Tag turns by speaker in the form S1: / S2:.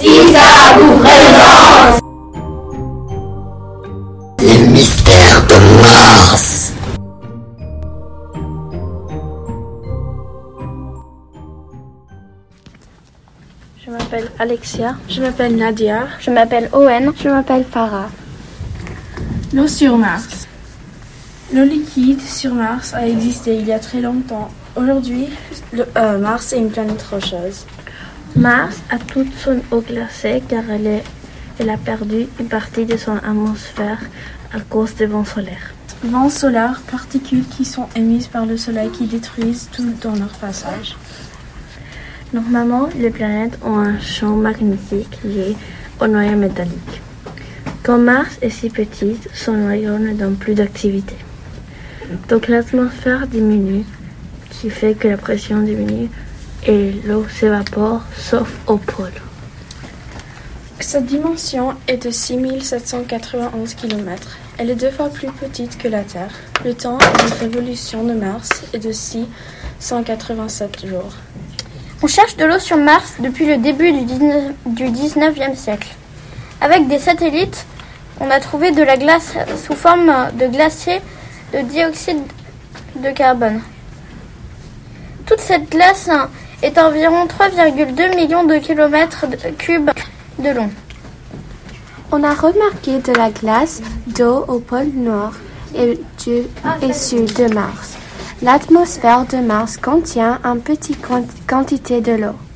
S1: Les mystères de Mars.
S2: Je m'appelle Alexia. Je m'appelle Nadia.
S3: Je m'appelle Owen. Je m'appelle Farah.
S2: L'eau sur Mars. L'eau liquide sur Mars a existé il y a très longtemps. Aujourd'hui, euh, Mars est une planète rocheuse. Mars a toute son eau glacée car elle, est, elle a perdu une partie de son atmosphère à cause des vents solaires. Vents solaires, particules qui sont émises par le Soleil qui détruisent tout dans leur passage. Normalement, les planètes ont un champ magnétique lié au noyau métallique. Quand Mars est si petite, son noyau ne donne plus d'activité. Donc l'atmosphère diminue, qui fait que la pression diminue et l'eau s'évapore, sauf au pôle. Sa dimension est de 6791 km. Elle est deux fois plus petite que la Terre. Le temps de révolution de Mars est de 687 jours.
S3: On cherche de l'eau sur Mars depuis le début du 19, du 19e siècle. Avec des satellites, on a trouvé de la glace sous forme de glacier de dioxyde de carbone. Toute cette glace est environ 3,2 millions de kilomètres cubes de long.
S4: On a remarqué de la glace d'eau au pôle nord et, sud de Mars. L'atmosphère de Mars contient une petite quantité de l'eau.